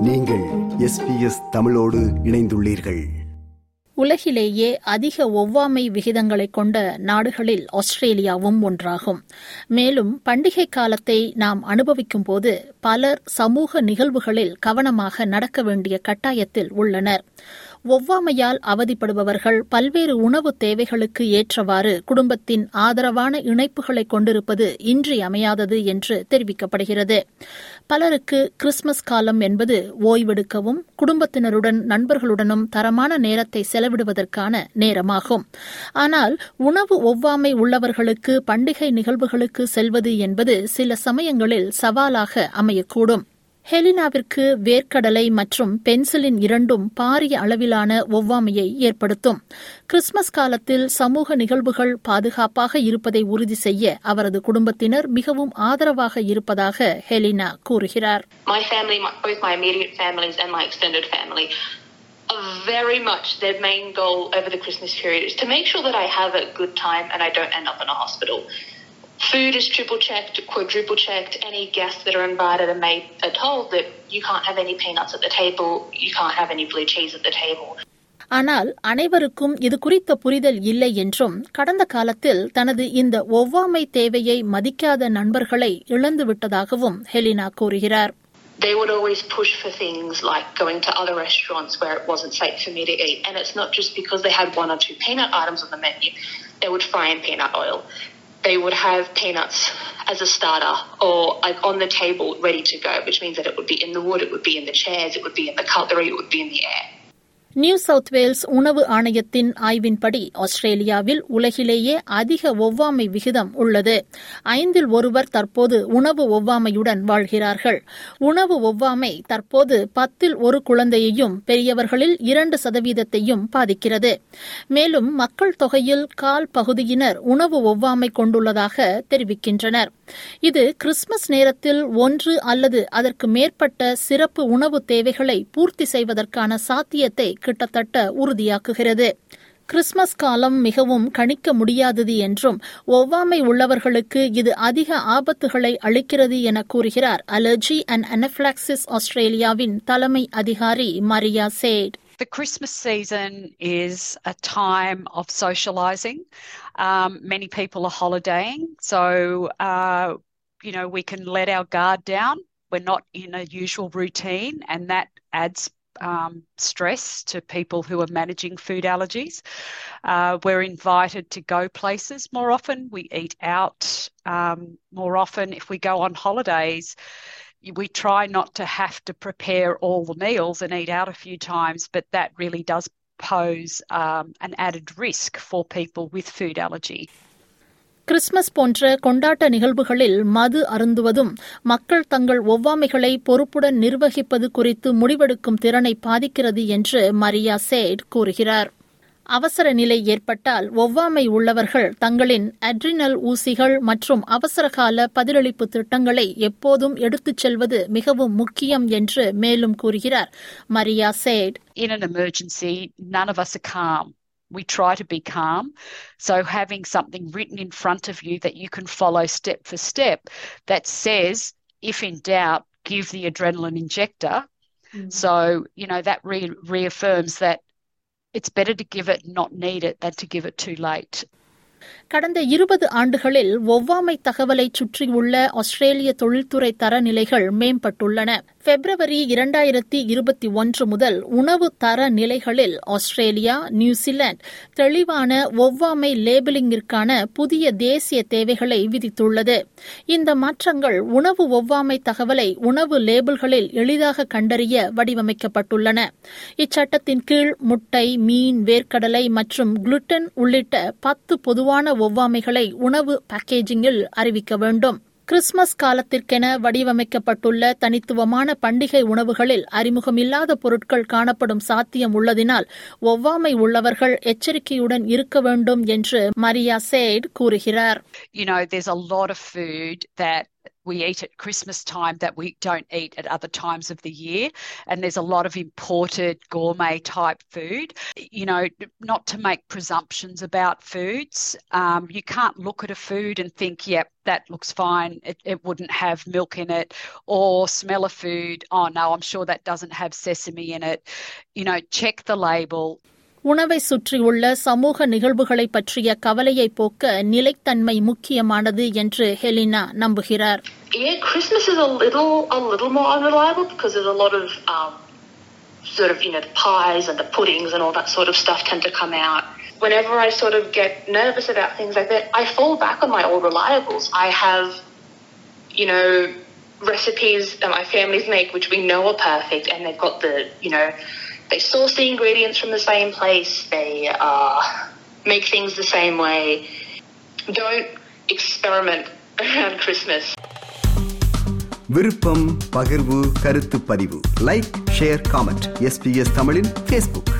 நீங்கள் எஸ்பிஎஸ் தமிழோடு இணைந்துள்ளீர்கள். உலகிலேயே அதிக ஒவ்வாமை விகிதங்களை கொண்ட நாடுகளில் ஆஸ்திரேலியாவும் ஒன்றாகும். மேலும் பண்டிகை காலத்தை நாம் அனுபவிக்கும் போது பலர் சமூக நிகழ்வுகளில் கவனமாக நடக்க வேண்டிய கட்டாயத்தில் உள்ளனர். ஒவ்வாமையால் அவதிப்படுபவர்கள் பல்வேறு உணவு தேவைகளுக்கு ஏற்றவாறு குடும்பத்தின் ஆதரவான இணைப்புகளை கொண்டிருப்பது இன்றியமையாதது என்று தெரிவிக்கப்படுகிறது. பலருக்கு கிறிஸ்துமஸ் காலம் என்பது ஓய்வெடுக்கவும் குடும்பத்தினருடன் நண்பர்களுடனும் தரமான நேரத்தை செலவிடுவதற்கான நேரமாகும். ஆனால் உணவு ஒவ்வாமை உள்ளவர்களுக்கு பண்டிகை நிகழ்வுகளுக்கு செல்வது என்பது சில சமயங்களில் சவாலாக அமையக்கூடும். ஹெலினாவிற்கு வேர்க்கடலை மற்றும் பென்சிலின் இரண்டும் பாரிய அளவிலான ஒவ்வாமையை ஏற்படுத்தும் கிறிஸ்துமஸ் காலத்தில் சமூக நிகழ்வுகள் பாதுகாப்பாக இருப்பதை உறுதி செய்ய அவரது குடும்பத்தினர் மிகவும் ஆதரவாக இருப்பதாக ஹெலினா கூறுகிறார் Very much their main goal over the Christmas period is to make sure that I have a good time and I don't end up in a hospital. Food is triple checked, quadruple checked. Any guests that are invited are made are told that you can't have any peanuts at the table, you can't have any blue cheese at the table. ஆனால் அனைவருக்கும் இது குறித்த புரிதல் இல்லை என்றும் கடந்த காலத்தில் தனது இந்த ஒவ்வாமை தேவையை மதிக்காத நண்பர்களை இழந்துவிட்டதாகவும் ஹெலினா கூறுகிறார் they would always push for things like going to other restaurants where it wasn't safe for me to eat. And it's not just because they had one or two peanut items on the menu. They would fry in peanut oil. They would have peanuts as a starter or like on the table ready to go, which means that it would be in the wood, it would be in the chairs, it would be in the cutlery, it would be in the air. New South Wales உணவு ஆணையத்தின் ஆய்வின்படி ஆஸ்திரேலியாவில் உலகிலேயே அதிக ஒவ்வாமை விகிதம் உள்ளது. ஐந்தில் ஒருவர் தற்போது உணவு ஒவ்வாமையுடன் வாழ்கிறார்கள். உணவு ஒவ்வாமை தற்போது பத்தில் ஒரு குழந்தையையும் பெரியவர்களில் இரண்டு சதவீதத்தையும் பாதிக்கிறது. மேலும் மக்கள் தொகையில் கால் பகுதியினர் உணவு ஒவ்வாமை கொண்டுள்ளதாக தெரிவிக்கின்றனர். இது கிறிஸ்துமஸ் நேரத்தில் ஒன்று அல்லது அதற்கு மேற்பட்ட சிறப்பு உணவு தேவைகளை பூர்த்தி செய்வதற்கான சாத்தியத்தை கிட்டத்தட்ட உறுதியாக்குகிறது கிறிஸ்துமஸ் காலம் மிகவும் கணிக்க முடியாதது என்றும் ஒவ்வாமை உள்ளவர்களுக்கு இது அதிக ஆபத்துகளை அளிக்கிறது என கூறுகிறார் அலர்ஜி அண்ட் அனபிளாக்சிஸ் ஆஸ்திரேலியாவின் தலைமை அதிகாரி Maria said The Christmas season is a time of socialising. Um, many people are holidaying, so uh, you know we can let our guard down. We're not in a usual routine, and that adds um, stress to people who are managing food allergies. Uh, we're invited to go places more often. We eat out um, more often. If we go on holidays, we try not to have to prepare all the meals and eat out a few times, but that really does pose um, an added risk for people with food allergy. Christmas போன்ற கொண்டாட்ட நிகழ்வுகளில் மது அருந்துவதும் மக்கள் தங்கள் ஒவ்வாமைகளை பொறுப்புடன் நிர்வகிப்பது குறித்து முடிவெடுக்கும் திறனை பாதிக்கிறது என்று மரியா சேட் கூறுகிறார் அவசர நிலை ஏற்பட்டால் ஒவ்வாமை உள்ளவர்கள் தங்களின் அட்ரினல் ஊசிகள் மற்றும் அவசரகால பதிலளிப்பு திட்டங்களை எப்போதும் எடுத்துச் செல்வது மிகவும் முக்கியம் என்று மேலும் கூறுகிறார் Maria Said In an emergency, none of us are calm. We try to be calm. So, having something written in front of you that you can follow step for step that says, if in doubt, give the adrenaline injector. Mm-hmm. So, you know, that re- reaffirms that it's better to give it, not need it, than to give it too late. கடந்த இருபது ஆண்டுகளில் ஒவ்வாமை தகவலை சுற்றியுள்ள ஆஸ்திரேலிய தொழில்துறை தரநிலைகள் மேம்பட்டுள்ளன. பிப்ரவரி இரண்டாயிரத்தி இருபத்தி ஒன்று முதல் உணவு தர நிலைகளில் ஆஸ்திரேலியா நியூசிலாந்து தெளிவான ஒவ்வாமை லேபிளிங்கிற்கான புதிய தேசிய தேவைகளை விதித்துள்ளது. இந்த மாற்றங்கள் உணவு ஒவ்வாமை தகவலை உணவு லேபிள்களில் எளிதாக கண்டறிய வடிவமைக்கப்பட்டுள்ளன. இச்சட்டத்தின் கீழ் முட்டை மீன் வேர்க்கடலை மற்றும் குளுட்டன் உள்ளிட்ட பத்து பொதுவான ஒவ்வாமைகளை உணவு பேக்கேஜிங்கில் அறிவிக்க வேண்டும். கிறிஸ்துமஸ் காலத்திற்கென வடிவமைக்கப்பட்டுள்ள தனித்துவமான பண்டிகை உணவுகளில் அறிமுகமில்லாத பொருட்கள் காணப்படும் சாத்தியம் உள்ளதினால் ஒவ்வாமை உள்ளவர்கள் எச்சரிக்கையுடன் இருக்க வேண்டும் என்று மரியா சேட் கூறுகிறார். You know, there's a lot of food that we eat at Christmas time that we don't eat at other times of the year. And there's a lot of imported gourmet type food. You know, not to make presumptions about foods. Um, you can't look at a food and think, yep, that looks fine. It, it wouldn't have milk in it. Or smell a food. Oh, no, I'm sure that doesn't have sesame in it. You know, check the label. உணவை சுற்றியுள்ள சமூக நிகழ்வுகளை பற்றிய கவலையை போக்க நிலைத்தன்மை முக்கியமானது என்று ஹெலினா நம்புகிறார் Yeah, Christmas is a little a little more unreliable because there's a lot of um, sort of you know the pies and the puddings and all that sort of stuff tend to come out. Whenever I sort of get nervous about things like that, I fall back on my old reliables. I have, you know, recipes that my families make which we know are perfect, and they've got the you know they source the ingredients from the same place. They uh, make things the same way. Don't experiment around Christmas. விருப்பம் பகிர்வு கருத்து பதிவு like share comment SBS தமிழின் Facebook